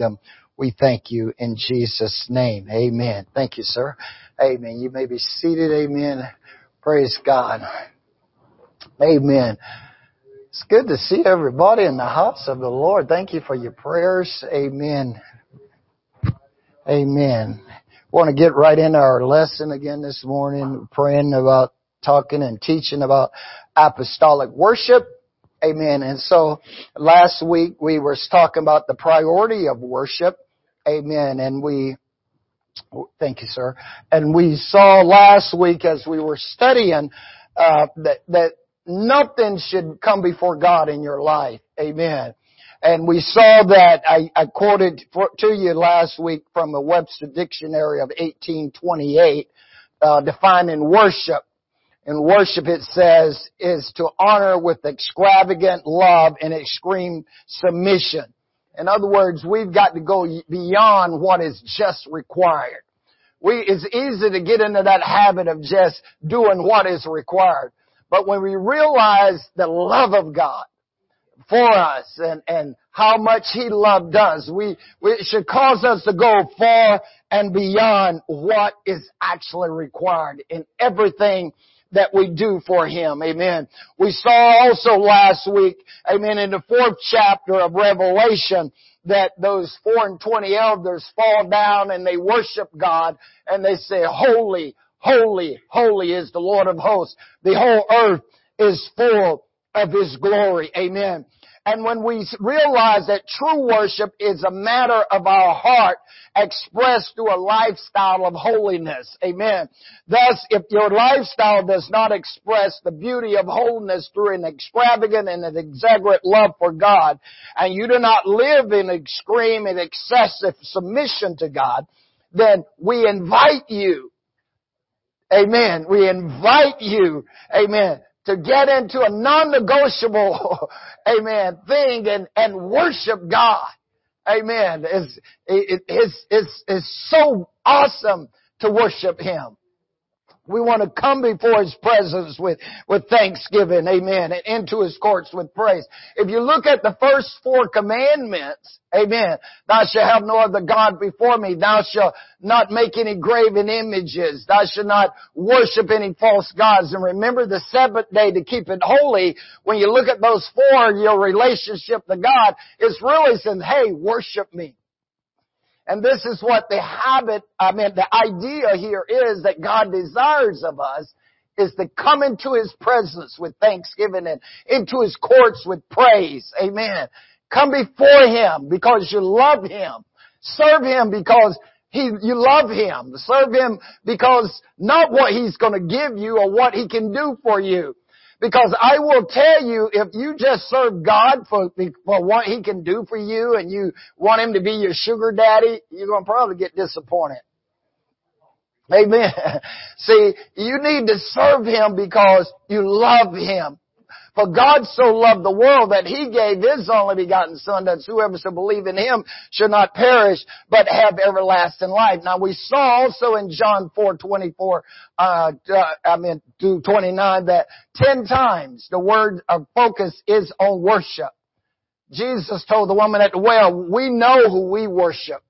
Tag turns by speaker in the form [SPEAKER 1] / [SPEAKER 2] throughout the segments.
[SPEAKER 1] kingdom. We thank you in Jesus' name. Amen. Thank you, sir. Amen. You may be seated. Amen. Praise God. Amen. It's good to see everybody in the house of the Lord. Thank you for your prayers. Amen. Amen. Want to get right into our lesson again this morning, praying about talking and teaching about apostolic worship. Amen. And so last week we were talking about the priority of worship. Amen. And we, thank you, sir. And we saw last week as we were studying, uh, that, that nothing should come before God in your life. Amen. And we saw that I, I quoted for, to you last week from the Webster Dictionary of 1828, uh, defining worship. In worship it says is to honor with extravagant love and extreme submission. In other words, we've got to go beyond what is just required. We, it's easy to get into that habit of just doing what is required. But when we realize the love of God for us and, and how much He loved us, we, we, should cause us to go far and beyond what is actually required in everything that we do for Him. Amen. We saw also last week, amen, in the fourth chapter of Revelation, that those four and twenty elders fall down and they worship God and they say, holy, holy, holy is the Lord of hosts. The whole earth is full of His glory. Amen. And when we realize that true worship is a matter of our heart expressed through a lifestyle of holiness. Amen. Thus, if your lifestyle does not express the beauty of holiness through an extravagant and an exaggerate love for God, and you do not live in extreme and excessive submission to God, then we invite you Amen. We invite you, amen, to get into a non-negotiable, amen, thing and, and worship God. Amen. It's, it, it's, it's, it's so awesome to worship Him. We want to come before His presence with, with thanksgiving, amen, and into His courts with praise. If you look at the first four commandments, amen, thou shalt have no other God before me, thou shalt not make any graven images, thou shalt not worship any false gods, and remember the seventh day to keep it holy. When you look at those four, your relationship to God is really saying, hey, worship me. And this is what the habit, I mean, the idea here is that God desires of us is to come into His presence with thanksgiving and into His courts with praise. Amen. Come before Him because you love Him. Serve Him because he, you love Him. Serve Him because not what He's going to give you or what He can do for you. Because I will tell you, if you just serve God for, for what He can do for you and you want Him to be your sugar daddy, you're going to probably get disappointed. Amen. See, you need to serve Him because you love Him. For God so loved the world that He gave His only begotten Son that whoever shall believe in Him should not perish but have everlasting life. Now we saw also in John 4, 24, uh, uh, I mean, to 29 that 10 times the word of focus is on worship. Jesus told the woman at the well, we know who we worship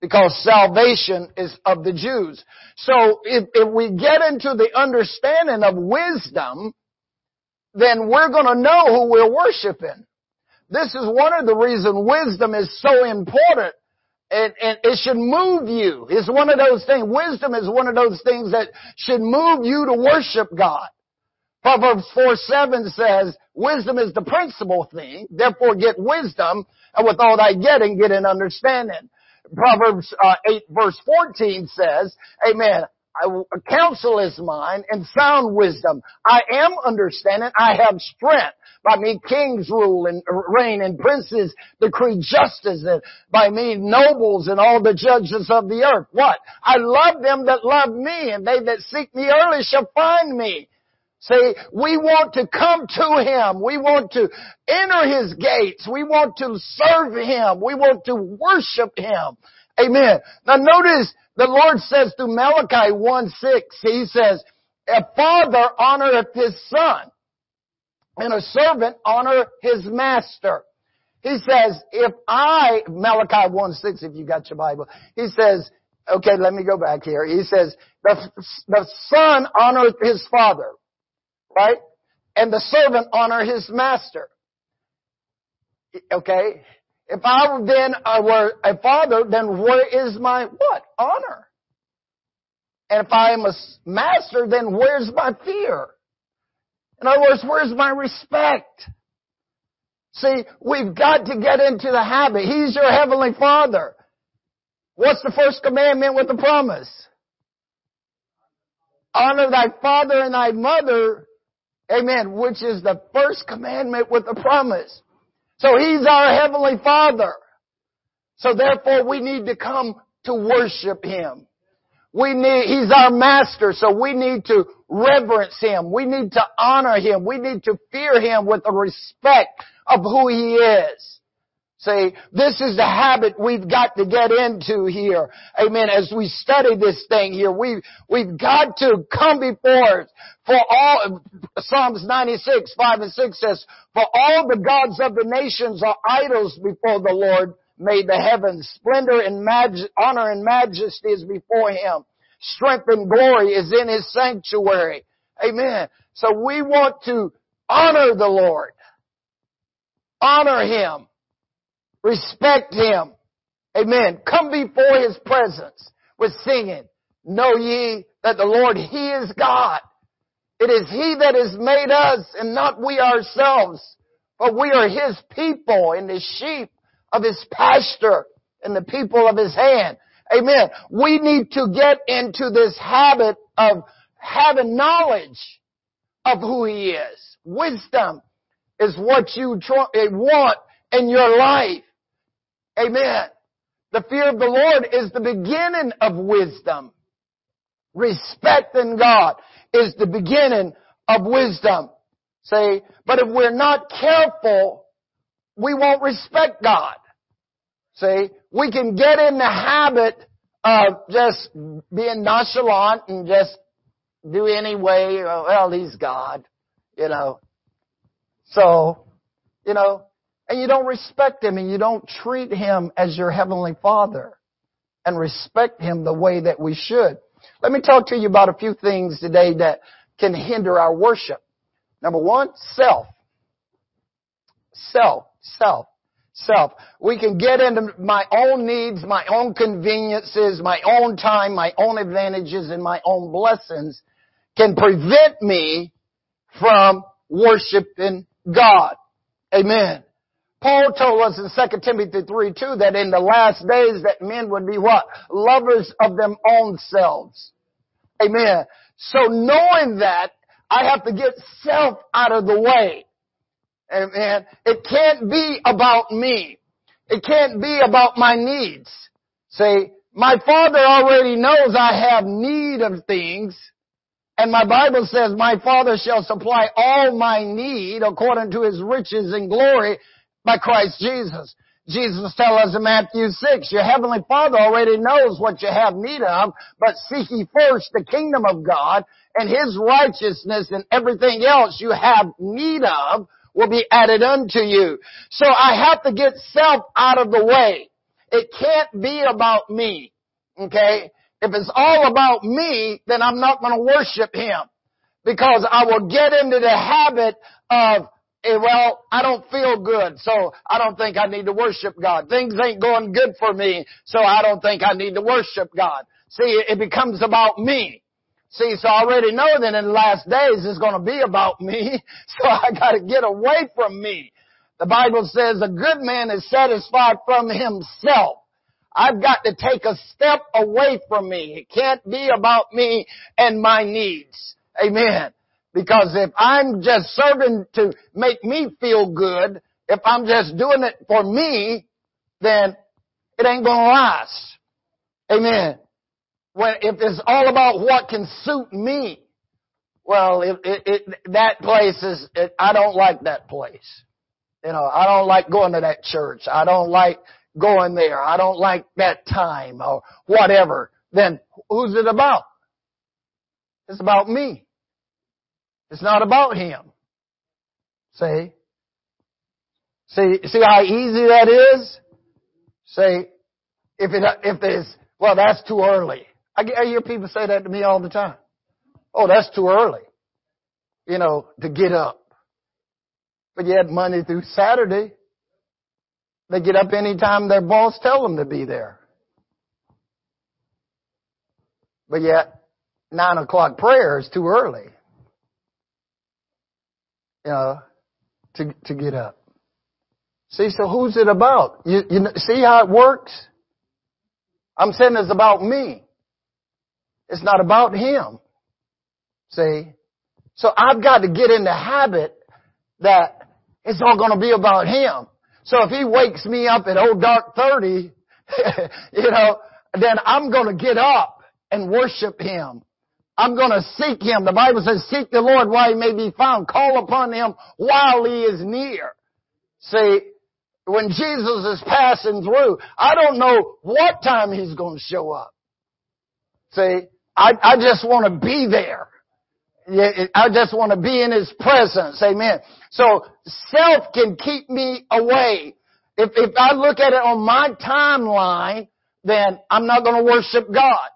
[SPEAKER 1] because salvation is of the Jews. So if, if we get into the understanding of wisdom, then we're going to know who we're worshiping. This is one of the reasons wisdom is so important. And, and it should move you. It's one of those things. Wisdom is one of those things that should move you to worship God. Proverbs 4 7 says, wisdom is the principal thing, therefore get wisdom, and with all thy getting, get an understanding. Proverbs uh, 8 verse 14 says, Amen, counsel is mine and sound wisdom. I am understanding. I have strength. By me kings rule and reign and princes decree justice and by me nobles and all the judges of the earth. What? I love them that love me and they that seek me early shall find me. See, we want to come to Him. We want to enter His gates. We want to serve Him. We want to worship Him. Amen. Now notice the Lord says through Malachi 1 6, He says, a father honoreth his son, and a servant honor his master. He says, if I, Malachi 1 6, if you got your Bible, he says, okay, let me go back here. He says, the, the son honoreth his father, right? And the servant honor his master. Okay? If I then were a father, then where is my what? Honor. And if I am a master, then where's my fear? In other words, where's my respect? See, we've got to get into the habit. He's your heavenly father. What's the first commandment with the promise? Honor thy father and thy mother. Amen. Which is the first commandment with the promise. So He's our Heavenly Father. So therefore we need to come to worship Him. We need, He's our Master, so we need to reverence Him. We need to honor Him. We need to fear Him with the respect of who He is. See, this is the habit we've got to get into here. Amen. As we study this thing here, we've, we've got to come before us. for all, Psalms 96, 5 and 6 says, for all the gods of the nations are idols before the Lord made the heavens. Splendor and maj- honor and majesty is before Him. Strength and glory is in His sanctuary. Amen. So we want to honor the Lord. Honor Him. Respect Him. Amen. Come before His presence with singing. Know ye that the Lord, He is God. It is He that has made us and not we ourselves. But we are His people and the sheep of His pasture and the people of His hand. Amen. We need to get into this habit of having knowledge of who He is. Wisdom is what you eh, want in your life. Amen. The fear of the Lord is the beginning of wisdom. Respecting God is the beginning of wisdom. See, but if we're not careful, we won't respect God. See, we can get in the habit of just being nonchalant and just do anyway. Oh, well, he's God, you know. So, you know, and you don't respect Him and you don't treat Him as your Heavenly Father and respect Him the way that we should. Let me talk to you about a few things today that can hinder our worship. Number one, self. Self. Self. Self. We can get into my own needs, my own conveniences, my own time, my own advantages, and my own blessings can prevent me from worshiping God. Amen. Paul told us in 2 Timothy 3 2 that in the last days that men would be what? Lovers of them own selves. Amen. So knowing that, I have to get self out of the way. Amen. It can't be about me. It can't be about my needs. See, my father already knows I have need of things. And my Bible says, my Father shall supply all my need according to his riches and glory by Christ Jesus. Jesus tells us in Matthew 6, your heavenly Father already knows what you have need of, but seek ye first the kingdom of God and His righteousness and everything else you have need of will be added unto you. So I have to get self out of the way. It can't be about me. Okay? If it's all about me, then I'm not going to worship Him. Because I will get into the habit of Eh, well, I don't feel good, so I don't think I need to worship God. Things ain't going good for me, so I don't think I need to worship God. See, it becomes about me. See, so I already know that in the last days it's going to be about me, so I got to get away from me. The Bible says a good man is satisfied from himself. I've got to take a step away from me. It can't be about me and my needs. Amen. Because if I'm just serving to make me feel good, if I'm just doing it for me, then it ain't gonna last. Amen. When, if it's all about what can suit me, well, it, it, it, that place is, I don't like that place. You know, I don't like going to that church. I don't like going there. I don't like that time or whatever. Then who's it about? It's about me. It's not about him. See? See, see how easy that is? Say, if it, if there's, well, that's too early. I, I hear people say that to me all the time. Oh, that's too early. You know, to get up. But yet Monday through Saturday, they get up anytime their boss tell them to be there. But yet, nine o'clock prayer is too early. You to, to get up. See, so who's it about? You, you see how it works? I'm saying it's about me. It's not about him. See? So I've got to get in the habit that it's all going to be about him. So if he wakes me up at old dark 30, you know, then I'm going to get up and worship him. I'm going to seek him. The Bible says, seek the Lord while he may be found. Call upon him while he is near. See, when Jesus is passing through, I don't know what time he's going to show up. See, I, I just want to be there. I just want to be in His presence. Amen. So self can keep me away. If, if I look at it on my timeline, then I'm not going to worship God.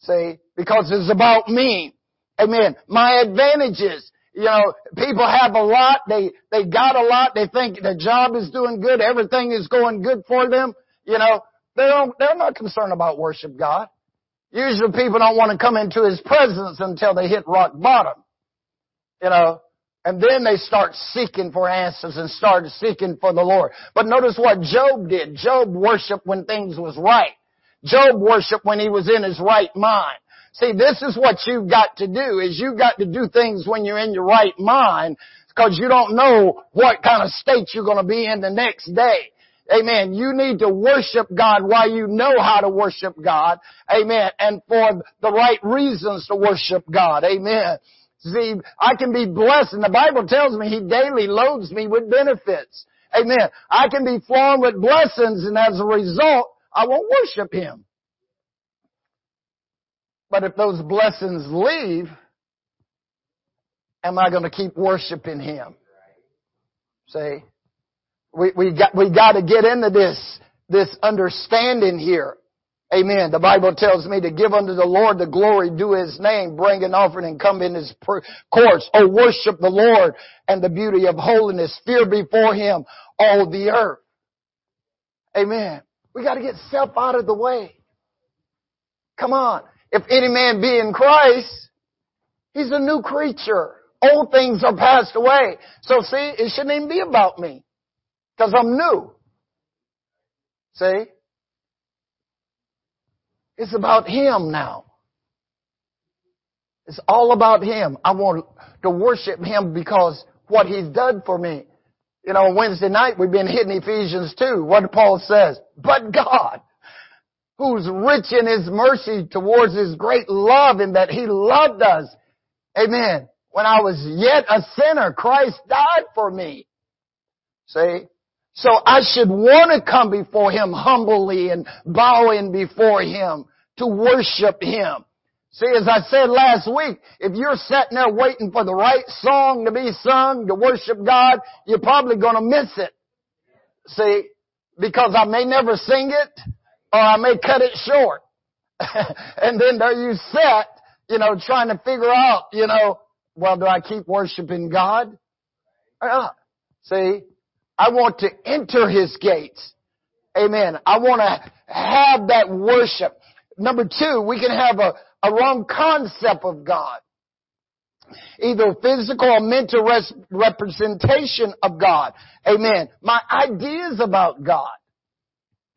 [SPEAKER 1] See, because it's about me. Amen. My advantages. You know, people have a lot, they, they got a lot, they think the job is doing good, everything is going good for them. You know, they don't, they're not concerned about worship God. Usually people don't want to come into His presence until they hit rock bottom. You know, and then they start seeking for answers and start seeking for the Lord. But notice what Job did. Job worshiped when things was right. Job worshiped when he was in his right mind. See, this is what you've got to do, is you've got to do things when you're in your right mind, because you don't know what kind of state you're going to be in the next day. Amen. You need to worship God while you know how to worship God. Amen. And for the right reasons to worship God. Amen. See, I can be blessed, and the Bible tells me He daily loads me with benefits. Amen. I can be flowing with blessings, and as a result, I won't worship Him. But if those blessings leave, am I going to keep worshiping Him? See? We, we got, we got to get into this, this understanding here. Amen. The Bible tells me to give unto the Lord the glory due His name, bring an offering and come in His courts. Oh, worship the Lord and the beauty of holiness. Fear before Him all the earth. Amen. We got to get self out of the way. Come on. If any man be in Christ, he's a new creature. Old things are passed away. So see, it shouldn't even be about me. Cause I'm new. See? It's about Him now. It's all about Him. I want to worship Him because what He's done for me. You know, Wednesday night we've been hitting Ephesians 2. What Paul says, but God, who's rich in His mercy towards His great love and that He loved us. Amen. When I was yet a sinner, Christ died for me. See? So I should want to come before Him humbly and bowing before Him to worship Him. See, as I said last week, if you're sitting there waiting for the right song to be sung to worship God, you're probably going to miss it. See, because I may never sing it or I may cut it short. and then there you sit, you know, trying to figure out, you know, well, do I keep worshiping God? Uh, see, I want to enter His gates. Amen. I want to have that worship. Number two, we can have a, a wrong concept of God. Either physical or mental res- representation of God. Amen. My ideas about God.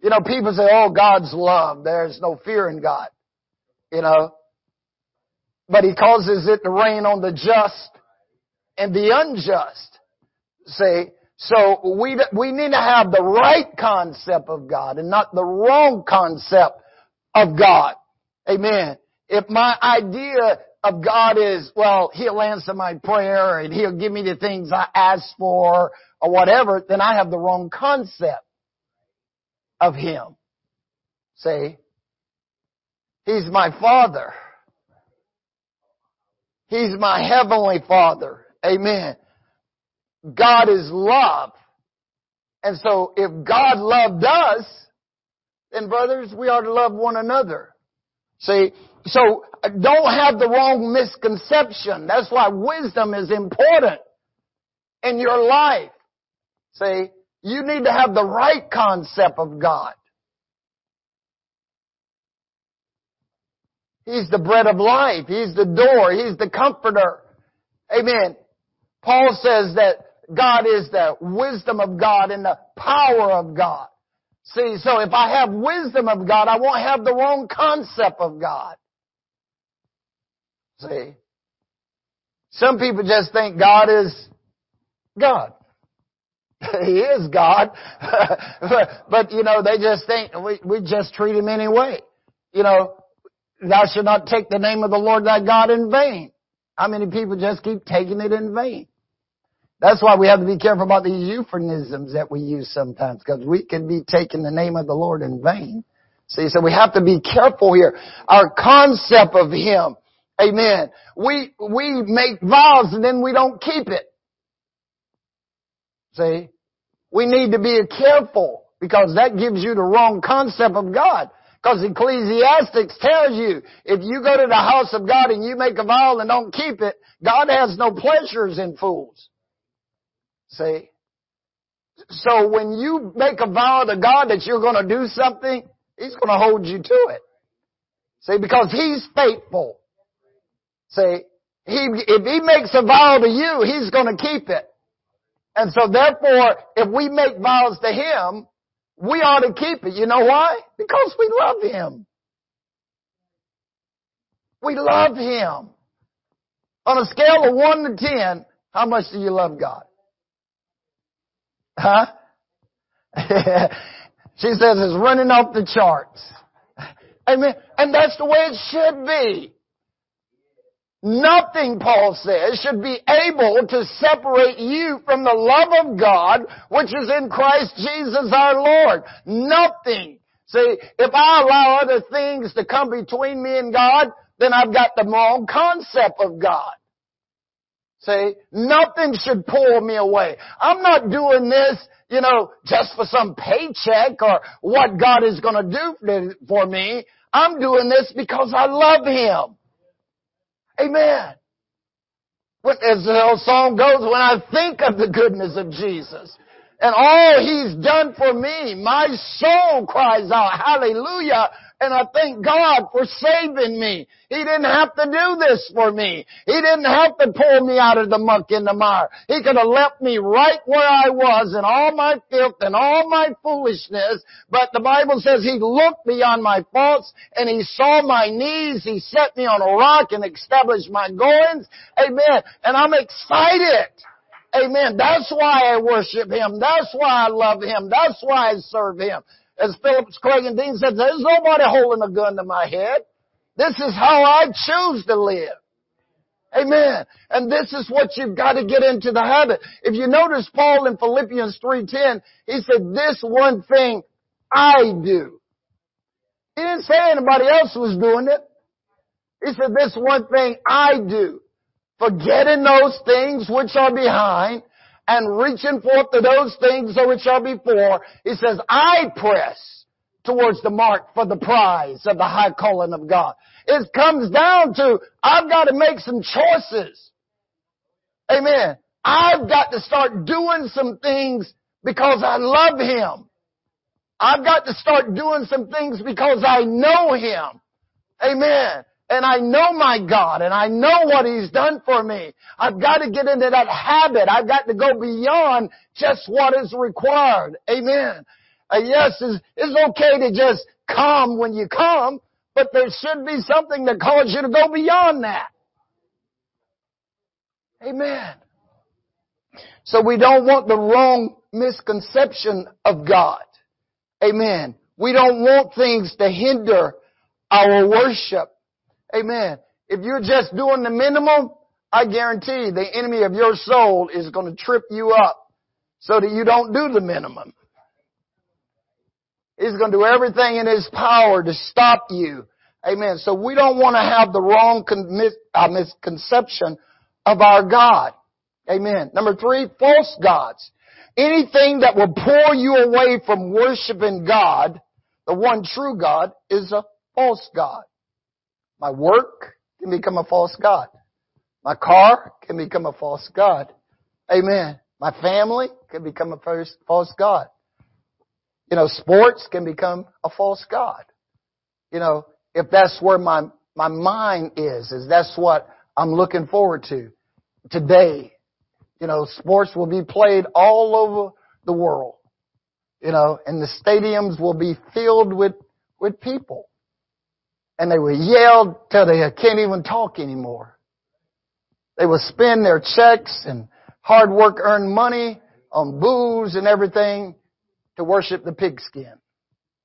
[SPEAKER 1] You know, people say, oh, God's love. There's no fear in God. You know. But He causes it to rain on the just and the unjust. See, so we, we need to have the right concept of God and not the wrong concept of God. Amen. If my idea of God is, well, He'll answer my prayer and He'll give me the things I ask for or whatever, then I have the wrong concept of Him. See? He's my Father. He's my Heavenly Father. Amen. God is love. And so if God loved us, then brothers, we are to love one another. See, so uh, don't have the wrong misconception. That's why wisdom is important in your life. See, you need to have the right concept of God. He's the bread of life. He's the door. He's the comforter. Amen. Paul says that God is the wisdom of God and the power of God. See, so if I have wisdom of God, I won't have the wrong concept of God. See? Some people just think God is God. he is God. but, you know, they just think we, we just treat him anyway. You know, thou shalt not take the name of the Lord thy God in vain. How many people just keep taking it in vain? That's why we have to be careful about these euphemisms that we use sometimes, because we can be taking the name of the Lord in vain. See, so we have to be careful here. Our concept of Him, amen. We, we make vows and then we don't keep it. See? We need to be careful because that gives you the wrong concept of God. Because Ecclesiastics tells you, if you go to the house of God and you make a vow and don't keep it, God has no pleasures in fools. See? So when you make a vow to God that you're going to do something, He's going to hold you to it. See, because He's faithful. See, he, if He makes a vow to you, He's going to keep it. And so therefore, if we make vows to Him, we ought to keep it. You know why? Because we love Him. We love Him. On a scale of 1 to 10, how much do you love God? Huh? she says it's running off the charts. Amen. And that's the way it should be. Nothing, Paul says, should be able to separate you from the love of God, which is in Christ Jesus our Lord. Nothing. See, if I allow other things to come between me and God, then I've got the wrong concept of God. See, nothing should pull me away. I'm not doing this, you know, just for some paycheck or what God is going to do for me. I'm doing this because I love Him. Amen. When, as the old song goes, when I think of the goodness of Jesus and all He's done for me, my soul cries out, hallelujah, and I thank God for saving me. He didn't have to do this for me. He didn't have to pull me out of the muck in the mire. He could have left me right where I was in all my filth and all my foolishness. But the Bible says He looked beyond my faults and He saw my needs. He set me on a rock and established my goings. Amen. And I'm excited. Amen. That's why I worship Him. That's why I love Him. That's why I serve Him. As Phillips Craig and Dean said, there's nobody holding a gun to my head. This is how I choose to live. Amen. And this is what you've got to get into the habit. If you notice Paul in Philippians 3.10, he said, this one thing I do. He didn't say anybody else was doing it. He said, this one thing I do. Forgetting those things which are behind and reaching forth to those things which are before, he says, I press towards the mark for the prize of the high calling of God. It comes down to, I've got to make some choices. Amen. I've got to start doing some things because I love Him. I've got to start doing some things because I know Him. Amen and I know my God and I know what He's done for me. I've got to get into that habit. I've got to go beyond just what is required. Amen. Uh, yes, it's, it's okay to just come when you come, but there should be something that calls you to go beyond that. Amen. So we don't want the wrong misconception of God. Amen. We don't want things to hinder our worship. Amen. If you're just doing the minimum, I guarantee the enemy of your soul is going to trip you up so that you don't do the minimum. He's going to do everything in his power to stop you. Amen. So we don't want to have the wrong uh, misconception of our God. Amen. Number three, false gods. Anything that will pull you away from worshiping God, the one true God, is a false God. My work can become a false God. My car can become a false God. Amen. My family can become a false God. You know, sports can become a false God. You know, if that's where my, my mind is, is that's what I'm looking forward to. Today, you know, sports will be played all over the world. You know, and the stadiums will be filled with, with people. And they will yell till they can't even talk anymore. They would spend their checks and hard work earned money on booze and everything to worship the pigskin.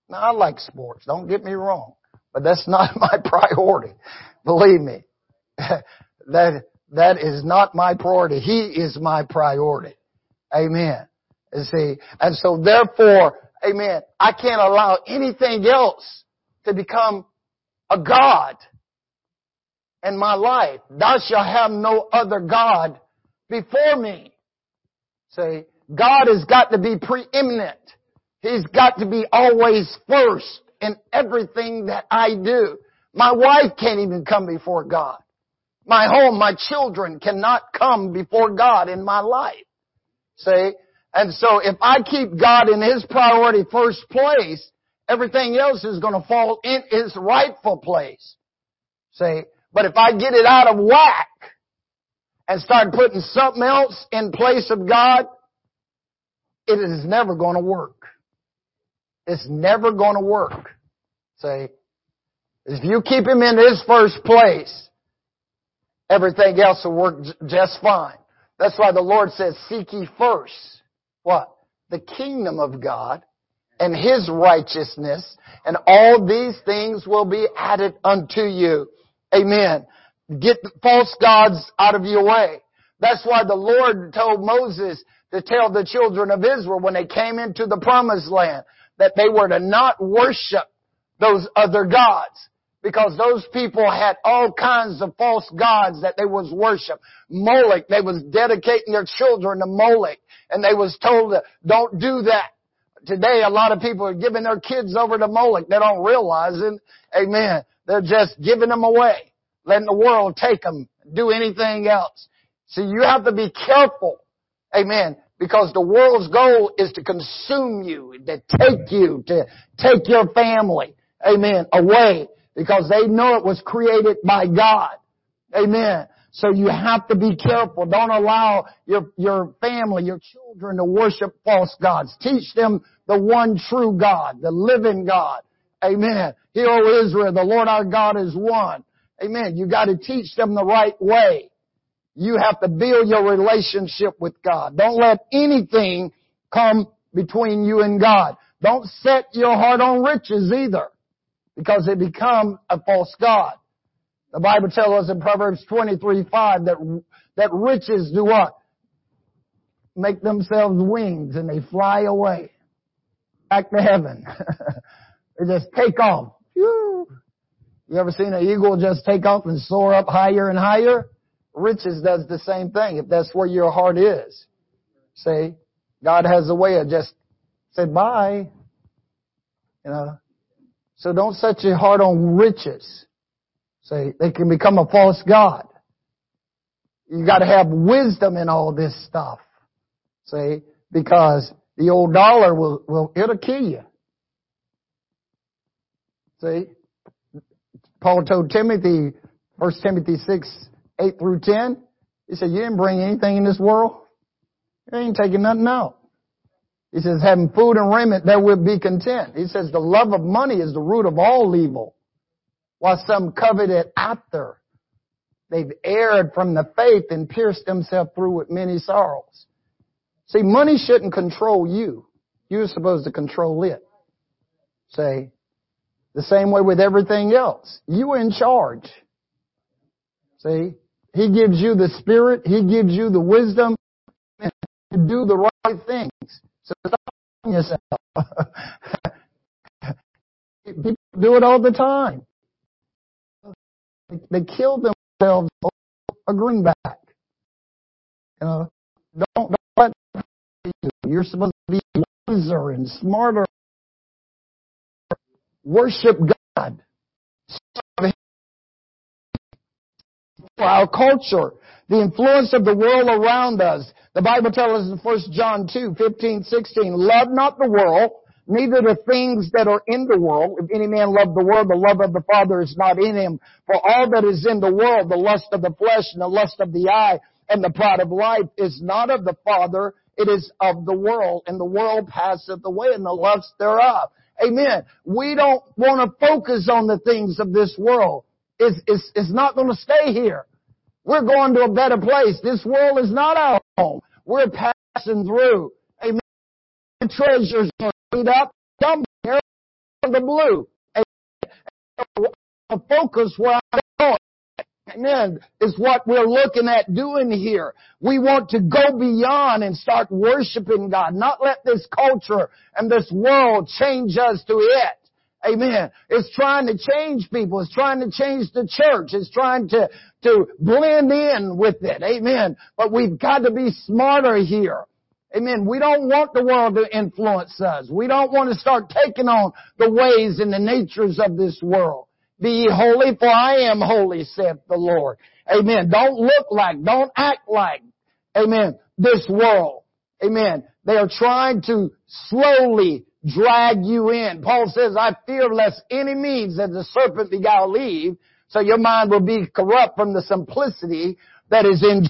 [SPEAKER 1] Now I like sports, don't get me wrong, but that's not my priority. Believe me. that, that is not my priority. He is my priority. Amen. And see, and so therefore, amen, I can't allow anything else to become a God in my life. Thou shalt have no other God before me. Say, God has got to be preeminent. He's got to be always first in everything that I do. My wife can't even come before God. My home, my children cannot come before God in my life. See? And so if I keep God in His priority first place, everything else is going to fall in its rightful place. See? But if I get it out of whack and start putting something else in place of God, it is never going to work. It's never going to work. See? If you keep Him in His first place, everything else will work just fine. That's why the Lord says, seek ye first. What? The kingdom of God and His righteousness and all these things will be added unto you. Amen. Get false gods out of your way. That's why the Lord told Moses to tell the children of Israel when they came into the promised land that they were to not worship those other gods because those people had all kinds of false gods that they was worship. Moloch, they was dedicating their children to Moloch and they was told to don't do that. Today a lot of people are giving their kids over to Moloch. They don't realize it. Amen. They're just giving them away, letting the world take them, do anything else. So you have to be careful. Amen. Because the world's goal is to consume you, to take you, to take your family, amen, away. Because they know it was created by God. Amen. So you have to be careful. Don't allow your, your family, your children to worship false gods. Teach them the one true God, the living God. Amen. Hear, O Israel, the Lord our God is one. Amen. You got to teach them the right way. You have to build your relationship with God. Don't let anything come between you and God. Don't set your heart on riches either, because they become a false God. The Bible tells us in Proverbs 23, 5 that, that riches do what? Make themselves wings and they fly away. Back to heaven. they just take off. You ever seen an eagle just take off and soar up higher and higher? riches does the same thing if that's where your heart is. See, God has a way of just say bye. You know. So don't set your heart on riches. See, they can become a false God. You gotta have wisdom in all this stuff. See, because the old dollar will, will, it'll kill you. See, Paul told Timothy, 1 Timothy 6, 8 through 10. He said, you didn't bring anything in this world. You ain't taking nothing out. He says, having food and raiment, there will be content. He says, the love of money is the root of all evil. While some covet it after. They've erred from the faith and pierced themselves through with many sorrows. See, money shouldn't control you. You're supposed to control it. Say, the same way with everything else. You are in charge. See? He gives you the spirit. He gives you the wisdom to do the right things. So stop yourself. People do it all the time. They kill themselves a greenback. You know, don't, don't let You're supposed to be wiser and smarter. Worship God. Our culture, the influence of the world around us. The Bible tells us in 1 John 2, 15, 16, love not the world, neither the things that are in the world. If any man love the world, the love of the Father is not in him. For all that is in the world, the lust of the flesh and the lust of the eye and the pride of life is not of the Father, it is of the world, and the world passeth away and the lust thereof. Amen. We don't want to focus on the things of this world. It's, it's, it's not going to stay here. We're going to a better place. This world is not our home. We're passing through. Amen. Treasures laid up somewhere in the blue. Amen. Focus where I'm going. Amen. Is what we're looking at doing here. We want to go beyond and start worshiping God. Not let this culture and this world change us to it. Amen. It's trying to change people. It's trying to change the church. It's trying to, to blend in with it. Amen. But we've got to be smarter here. Amen. We don't want the world to influence us. We don't want to start taking on the ways and the natures of this world. Be ye holy for I am holy, saith the Lord. Amen. Don't look like, don't act like, amen, this world. Amen. They are trying to slowly drag you in. Paul says, I fear lest any means that the serpent beguiled Eve, so your mind will be corrupt from the simplicity that is in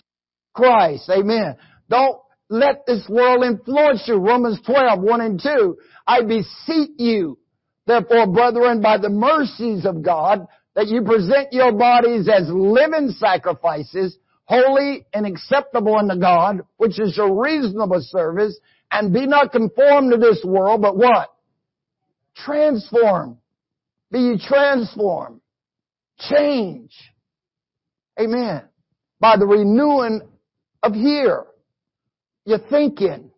[SPEAKER 1] Christ. Amen. Don't let this world influence you. Romans 12, 1 and 2. I beseech you, therefore, brethren, by the mercies of God, that you present your bodies as living sacrifices, holy and acceptable unto God, which is your reasonable service, and be not conformed to this world, but what? Transform. Be ye transformed. Change. Amen. By the renewing of here. You're thinking.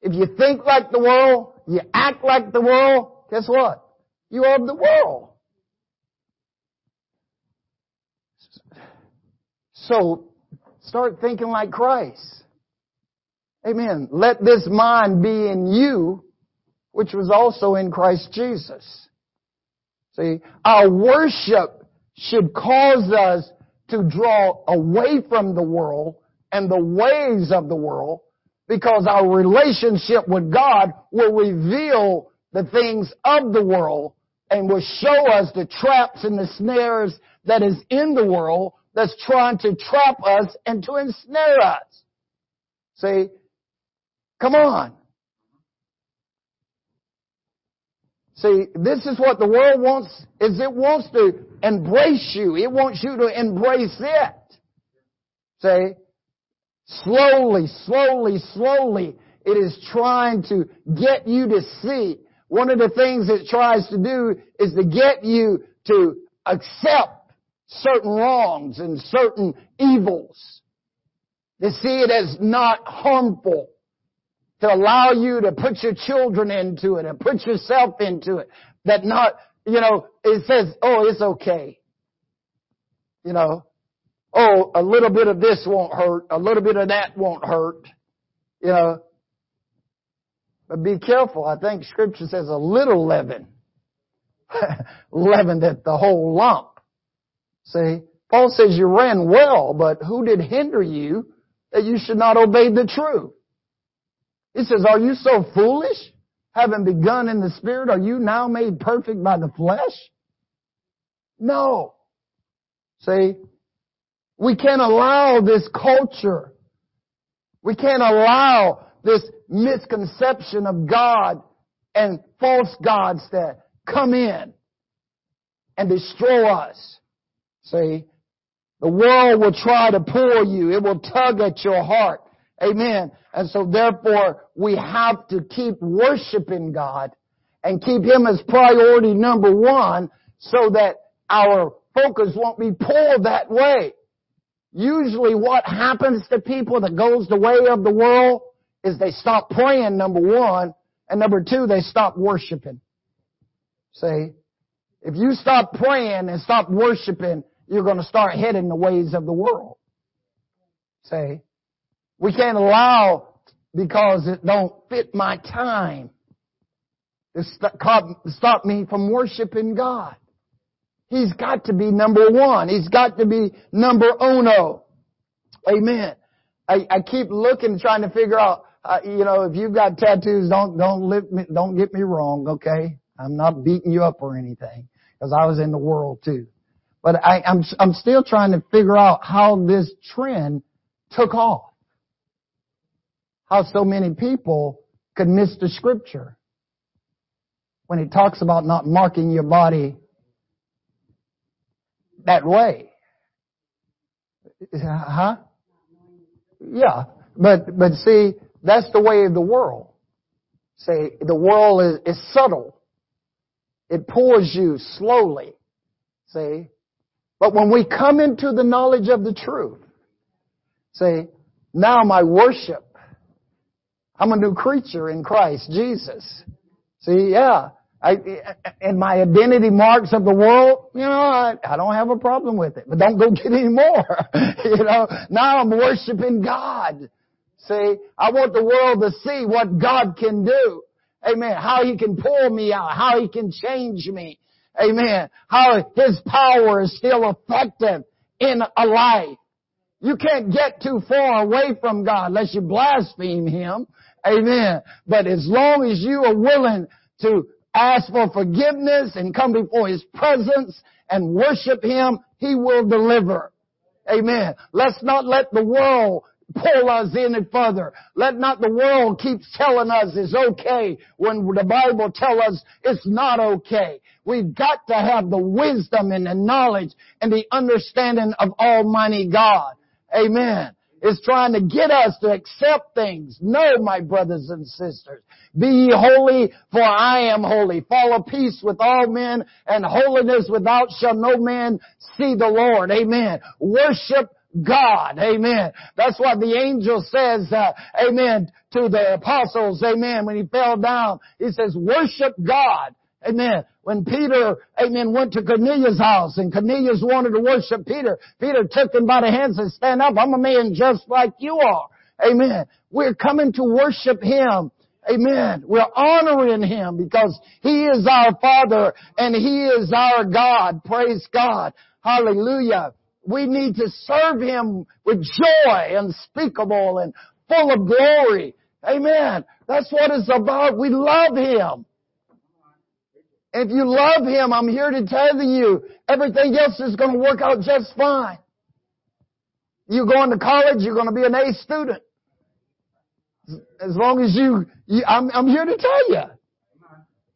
[SPEAKER 1] If you think like the world, you act like the world, guess what? You are the world. So, start thinking like Christ. Amen. Let this mind be in you, which was also in Christ Jesus. See, our worship should cause us to draw away from the world and the ways of the world because our relationship with God will reveal the things of the world and will show us the traps and the snares that is in the world that's trying to trap us and to ensnare us. See, Come on. See, this is what the world wants, is it wants to embrace you. It wants you to embrace it. See? Slowly, slowly, slowly, it is trying to get you to see. One of the things it tries to do is to get you to accept certain wrongs and certain evils. To see it as not harmful to allow you to put your children into it and put yourself into it. That not, you know, it says, oh, it's okay. You know, oh, a little bit of this won't hurt, a little bit of that won't hurt. You know, but be careful. I think scripture says a little leaven leavened at the whole lump. See, Paul says you ran well, but who did hinder you that you should not obey the truth? He says, are you so foolish? Having begun in the spirit, are you now made perfect by the flesh? No. See, we can't allow this culture. We can't allow this misconception of God and false gods that come in and destroy us. See, the world will try to pull you. It will tug at your heart. Amen. And so therefore, we have to keep worshiping God and keep Him as priority number one so that our focus won't be pulled that way. Usually what happens to people that goes the way of the world is they stop praying, number one, and number two, they stop worshiping. See? If you stop praying and stop worshiping, you're going to start heading the ways of the world. See? We can't allow because it don't fit my time to stop me from worshiping God. He's got to be number one. He's got to be number uno. Amen. I, I keep looking, trying to figure out, uh, you know, if you've got tattoos, don't, don't lift me, don't get me wrong, okay? I'm not beating you up or anything, because I was in the world too. But I, I'm, I'm still trying to figure out how this trend took off. How so many people could miss the scripture when it talks about not marking your body that way. Huh? Yeah. But, but see, that's the way of the world. See, the world is, is subtle. It pours you slowly. See? But when we come into the knowledge of the truth, say, now my worship, I'm a new creature in Christ Jesus. See, yeah, I, and my identity marks of the world, you know, I, I don't have a problem with it. But don't go get any more. you know, now I'm worshiping God. See, I want the world to see what God can do. Amen. How He can pull me out. How He can change me. Amen. How His power is still effective in a life. You can't get too far away from God unless you blaspheme Him. Amen. But as long as you are willing to ask for forgiveness and come before His presence and worship Him, He will deliver. Amen. Let's not let the world pull us any further. Let not the world keep telling us it's okay when the Bible tells us it's not okay. We've got to have the wisdom and the knowledge and the understanding of Almighty God. Amen is trying to get us to accept things. No, my brothers and sisters. Be ye holy, for I am holy. Follow peace with all men, and holiness without shall no man see the Lord. Amen. Worship God. Amen. That's what the angel says, uh, amen, to the apostles. Amen. When he fell down, he says, worship God. Amen. When Peter, amen, went to Cornelius' house and Cornelius wanted to worship Peter, Peter took him by the hands and said, stand up. I'm a man just like you are. Amen. We're coming to worship Him. Amen. We're honoring Him because He is our Father and He is our God. Praise God. Hallelujah. We need to serve Him with joy unspeakable and full of glory. Amen. That's what it's about. We love Him. If you love Him, I'm here to tell you, everything else is going to work out just fine. You're going to college, you're going to be an A student. As long as you, you I'm, I'm here to tell you.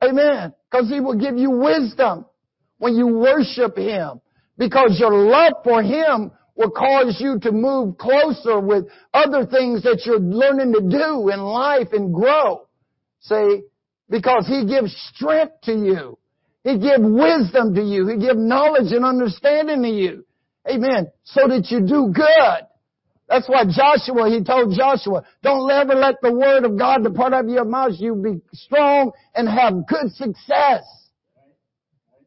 [SPEAKER 1] Amen. Because He will give you wisdom when you worship Him. Because your love for Him will cause you to move closer with other things that you're learning to do in life and grow. See, because He gives strength to you. He gives wisdom to you. He gives knowledge and understanding to you. Amen. So that you do good. That's why Joshua, he told Joshua, don't ever let the word of God depart out of your mouth. You be strong and have good success.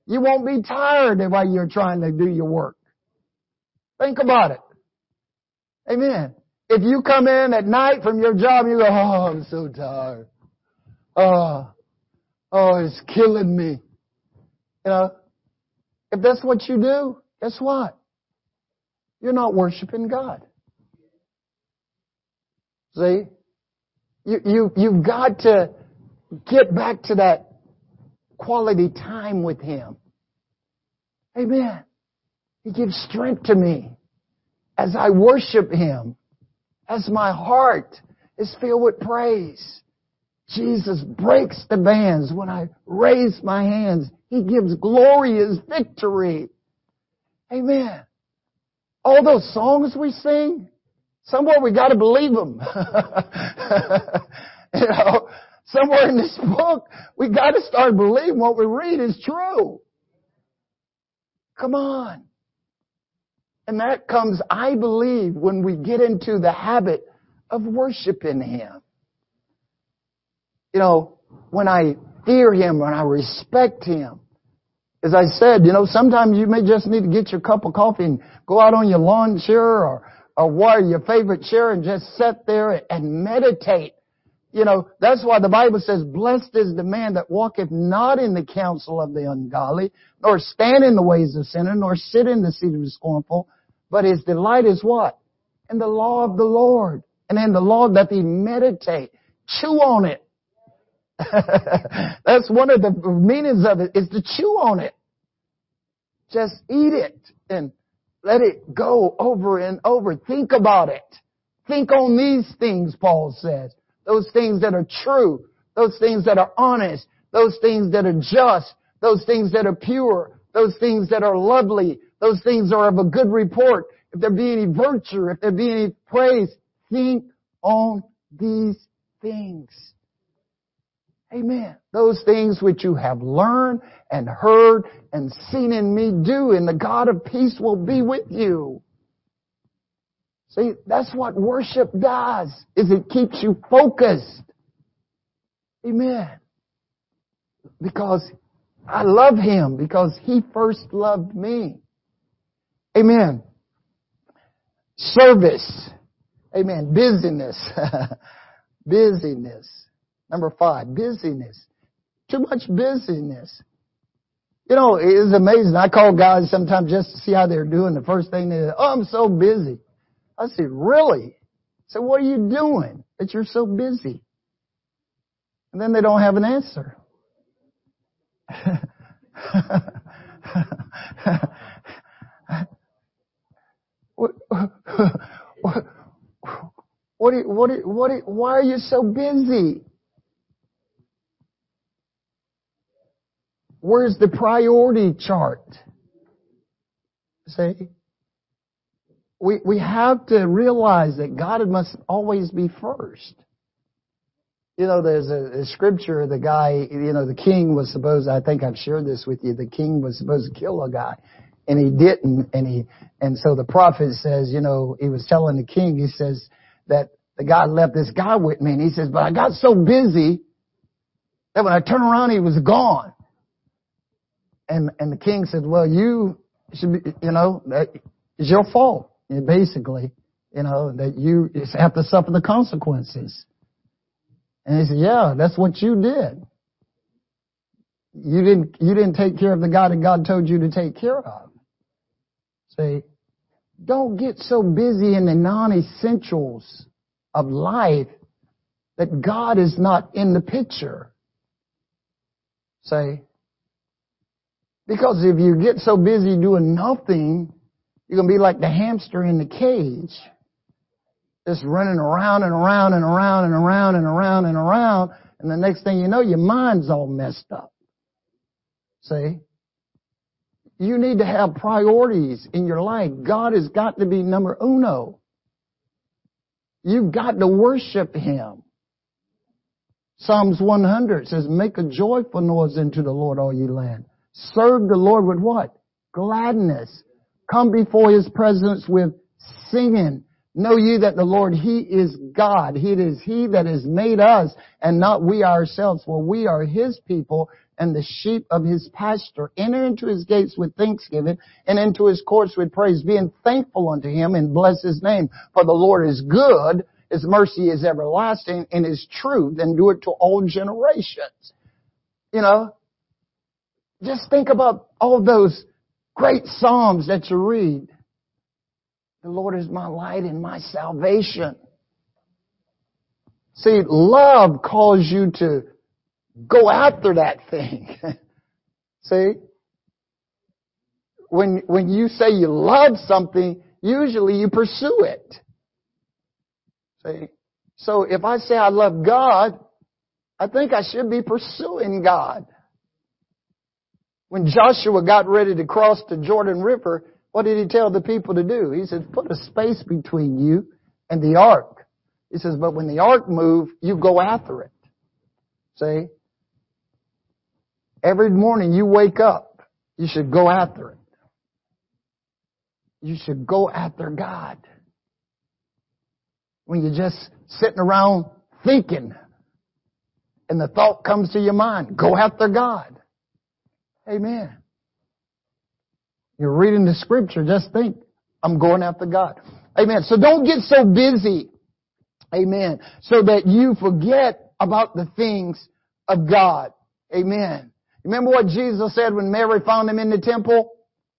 [SPEAKER 1] You won't be tired while you're trying to do your work. Think about it. Amen. If you come in at night from your job, you go, oh, I'm so tired. Oh, oh, it's killing me. You know, if that's what you do, guess what? You're not worshiping God. See? You, you, you've got to get back to that quality time with Him. Amen. He gives strength to me as I worship Him, as my heart is filled with praise. Jesus breaks the bands when I raise my hands. He gives glorious victory. Amen. All those songs we sing, somewhere we gotta believe them. you know, somewhere in this book, we gotta start believing what we read is true. Come on. And that comes, I believe, when we get into the habit of worshiping Him you know, when I fear Him, when I respect Him. As I said, you know, sometimes you may just need to get your cup of coffee and go out on your lawn chair or, or what your favorite chair and just sit there and meditate you know, that's why the Bible says, blessed is the man that walketh not in the counsel of the ungodly, nor stand in the ways of sinners, nor sit in the seat of the scornful, but his delight is what? In the law of the Lord. And in the law that he meditate. Chew on it. that's one of the meanings of it, is to chew on it. Just eat it and let it go over and over. Think about it. Think on these things, Paul says those things that are true, those things that are honest, those things that are just, those things that are pure, those things that are lovely, those things are of a good report. If there be any virtue, if there be any praise, think on these things. Amen. Those things which you have learned and heard and seen in me do, and the God of peace will be with you. See, that's what worship does, is it keeps you focused. Amen. Because I love Him, because He first loved me. Amen. Service. Amen. Busyness. busyness. Number five, busyness. Too much busyness. You know, it's amazing. I call guys sometimes just to see how they're doing. The first thing they say, oh, I'm so busy. I said, really? So what are you doing that you're so busy? And then they don't have an answer. what, what, what, what, what, why are you so busy? Where's the priority chart? See? we, we have to realize that God must always be first. You know, there's a, a, scripture, the guy, you know, the king was supposed, I think I've shared this with you, the king was supposed to kill a guy, and he didn't, and he, and so the prophet says, you know, he was telling the king, he says that the guy left this guy with me, and he says, but I got so busy that when I turned around, he was gone. And, and the king said, well, you should be, you know, it's your fault basically, you know, that you have to suffer the consequences. And he said, yeah, that's what you did. You didn't, you didn't take care of the guy that God told you to take care of. See, don't get so busy in the non-essentials of life that God is not in the picture. Say, because if you get so busy doing nothing, you're going to be like the hamster in the cage. Just running around and around and around and around and around and around. And the next thing you know, your mind's all messed up. See? You need to have priorities in your life. God has got to be number uno. You've got to worship Him. Psalms 100 says, make a joyful noise unto the Lord, all ye land. Serve the Lord with what? Gladness. Come before His presence with singing. Know ye that the Lord, He is God. It is He that has made us and not we ourselves. For we are His people and the sheep of His pasture. Enter into His gates with thanksgiving and into His courts with praise, being thankful unto Him and bless His name. For the Lord is good. His mercy is everlasting and His truth endure to all generations. You know, just think about all those great Psalms that you read. The Lord is my light and my salvation. See, love calls you to go after that thing. See? When, when you say you love something, usually you pursue it. See? So if I say I love God, I think I should be pursuing God. When Joshua got ready to cross the Jordan River, what did he tell the people to do? He said, put a space between you and the ark. He says, but when the ark moves, you go after it. See? Every morning you wake up, you should go after it. You should go after God. When you're just sitting around thinking and the thought comes to your mind, go after God. Amen. You're reading the scripture, just think, I'm going after God. Amen. So don't get so busy. Amen. So that you forget about the things of God. Amen. Remember what Jesus said when Mary found him in the temple?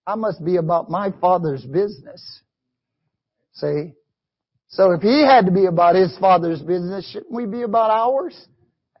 [SPEAKER 1] I must be about my father's business. See? So if he had to be about his father's business, shouldn't we be about ours?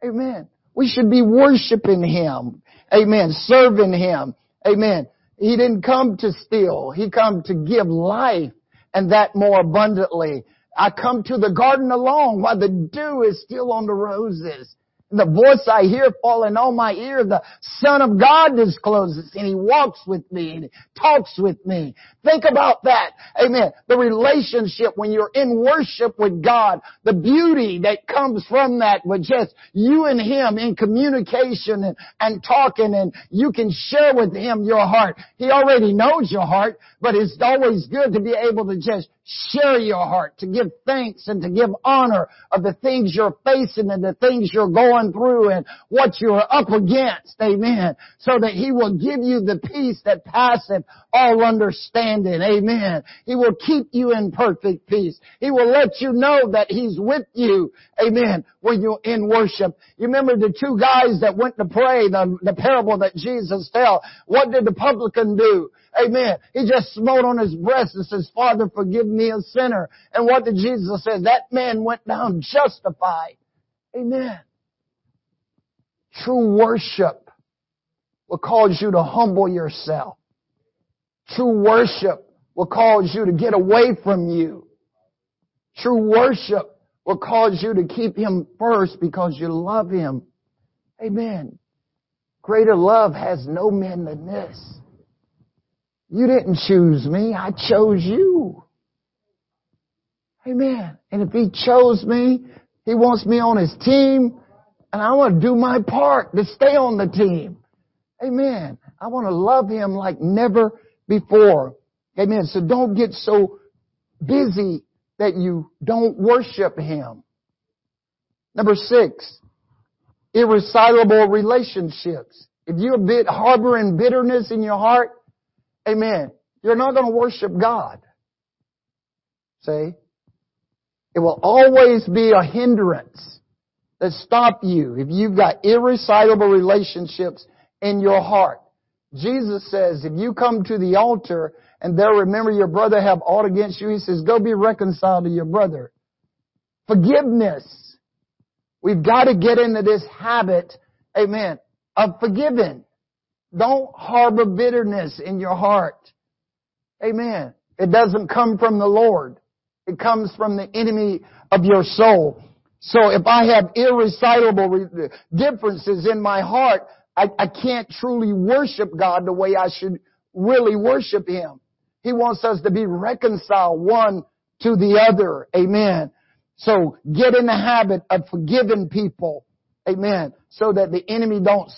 [SPEAKER 1] Amen. We should be worshiping him. Amen. Serving him. Amen. He didn't come to steal. He come to give life and that more abundantly. I come to the garden alone while the dew is still on the roses. The voice I hear falling on my ear, the Son of God discloses and He walks with me and talks with me. Think about that. Amen. The relationship when you're in worship with God, the beauty that comes from that with just you and Him in communication and, and talking and you can share with Him your heart. He already knows your heart, but it's always good to be able to just share your heart, to give thanks and to give honor of the things you're facing and the things you're going through and what you're up against. Amen. So that He will give you the peace that passeth all understanding. Amen. He will keep you in perfect peace. He will let you know that He's with you. Amen. When you're in worship. You remember the two guys that went to pray, the, the parable that Jesus tell. What did the publican do? Amen. He just smote on his breast and says, Father, forgive me a sinner. And what did Jesus say? That man went down justified. Amen. True worship will cause you to humble yourself. True worship will cause you to get away from you. True worship will cause you to keep Him first because you love Him. Amen. Greater love has no man than this. You didn't choose me. I chose you. Amen. And if He chose me, He wants me on His team, and I want to do my part to stay on the team. Amen. I want to love Him like never before. Amen. So don't get so busy that you don't worship Him. Number six, irreconcilable relationships. If you're bit harboring bitterness in your heart, Amen. You're not going to worship God. See? It will always be a hindrance that stop you if you've got irreconcilable relationships in your heart. Jesus says, if you come to the altar and there remember your brother have aught against you, he says, go be reconciled to your brother. Forgiveness. We've got to get into this habit, amen, of forgiving. Don't harbor bitterness in your heart. Amen. It doesn't come from the Lord. It comes from the enemy of your soul. So if I have irreconcilable differences in my heart, I, I can't truly worship God the way I should really worship Him. He wants us to be reconciled one to the other. Amen. So get in the habit of forgiving people. Amen. So that the enemy don't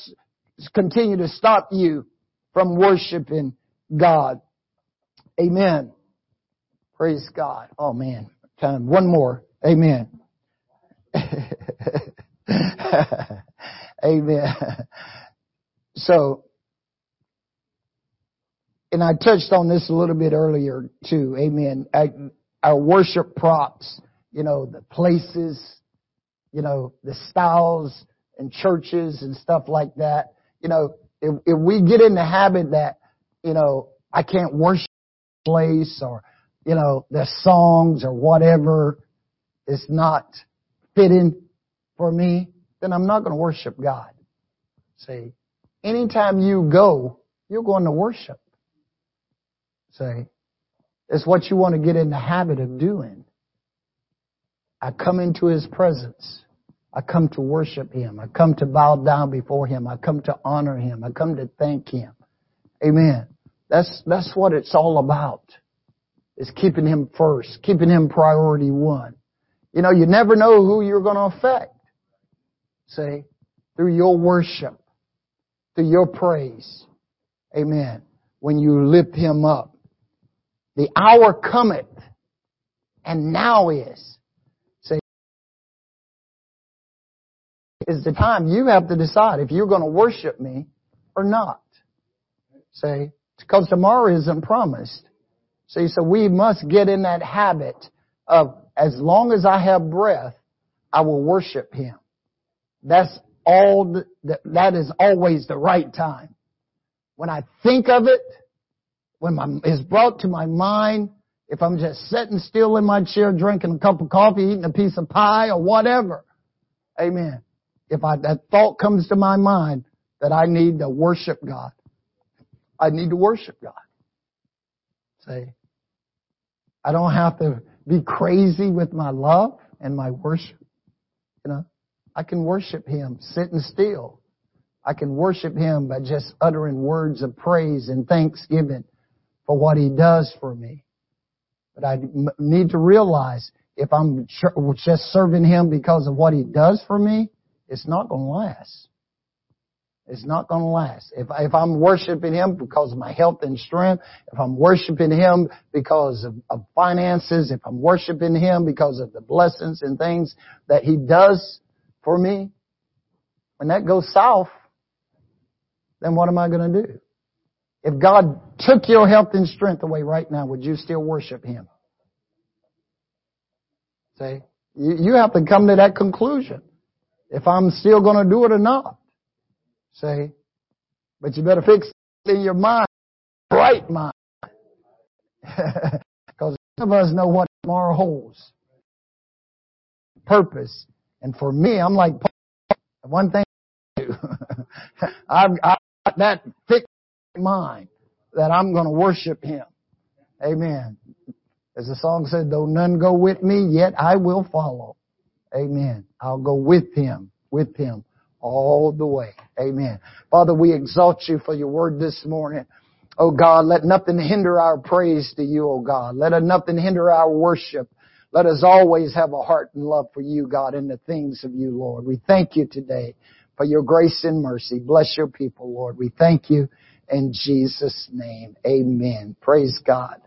[SPEAKER 1] continue to stop you from worshiping God. Amen. Praise God. Oh man. Time. One more. Amen. Amen. So, and I touched on this a little bit earlier too. Amen. Our worship props, you know, the places, you know, the styles and churches and stuff like that you know, if, if we get in the habit that, you know, I can't worship place or, you know, the songs or whatever is not fitting for me, then I'm not going to worship God. See, anytime you go, you're going to worship. See, it's what you want to get in the habit of doing. I come into His presence. I come to worship Him. I come to bow down before Him. I come to honor Him. I come to thank Him. Amen. That's, that's what it's all about. Is keeping Him first. Keeping Him priority one. You know, you never know who you're going to affect. See? Through your worship. Through your praise. Amen. When you lift Him up. The hour cometh. And now is is the time you have to decide if you're going to worship me or not. See? Because tomorrow isn't promised. See, so we must get in that habit of as long as I have breath, I will worship Him. that's all, the, that is always the right time. When I think of it, when my, it's brought to my mind, if I'm just sitting still in my chair drinking a cup of coffee, eating a piece of pie or whatever. Amen. If I, that thought comes to my mind that I need to worship God, I need to worship God. Say, I don't have to be crazy with my love and my worship. You know, I can worship Him sitting still. I can worship Him by just uttering words of praise and thanksgiving for what He does for me. But I need to realize if I'm just serving Him because of what He does for me, it's not going to last. It's not going to last. If, if I'm worshiping Him because of my health and strength, if I'm worshiping Him because of, of finances, if I'm worshiping Him because of the blessings and things that He does for me, when that goes south, then what am I going to do? If God took your health and strength away right now, would you still worship Him? See? You, you have to come to that conclusion. If I'm still going to do it or not. See? But you better fix it in your mind, right mind. Because none of us know what tomorrow holds. Purpose. And for me, I'm like, one thing I do. I've, I've got that fixed mind that I'm going to worship Him. Amen. As the song said, though none go with me, yet I will follow. Amen. I'll go with Him, with Him all the way. Amen. Father, we exalt you for your word this morning. Oh God, let nothing hinder our praise to you, oh God. Let nothing hinder our worship. Let us always have a heart and love for you, God, in the things of you, Lord. We thank you today for your grace and mercy. Bless your people, Lord. We thank you in Jesus' name. Amen. Praise God.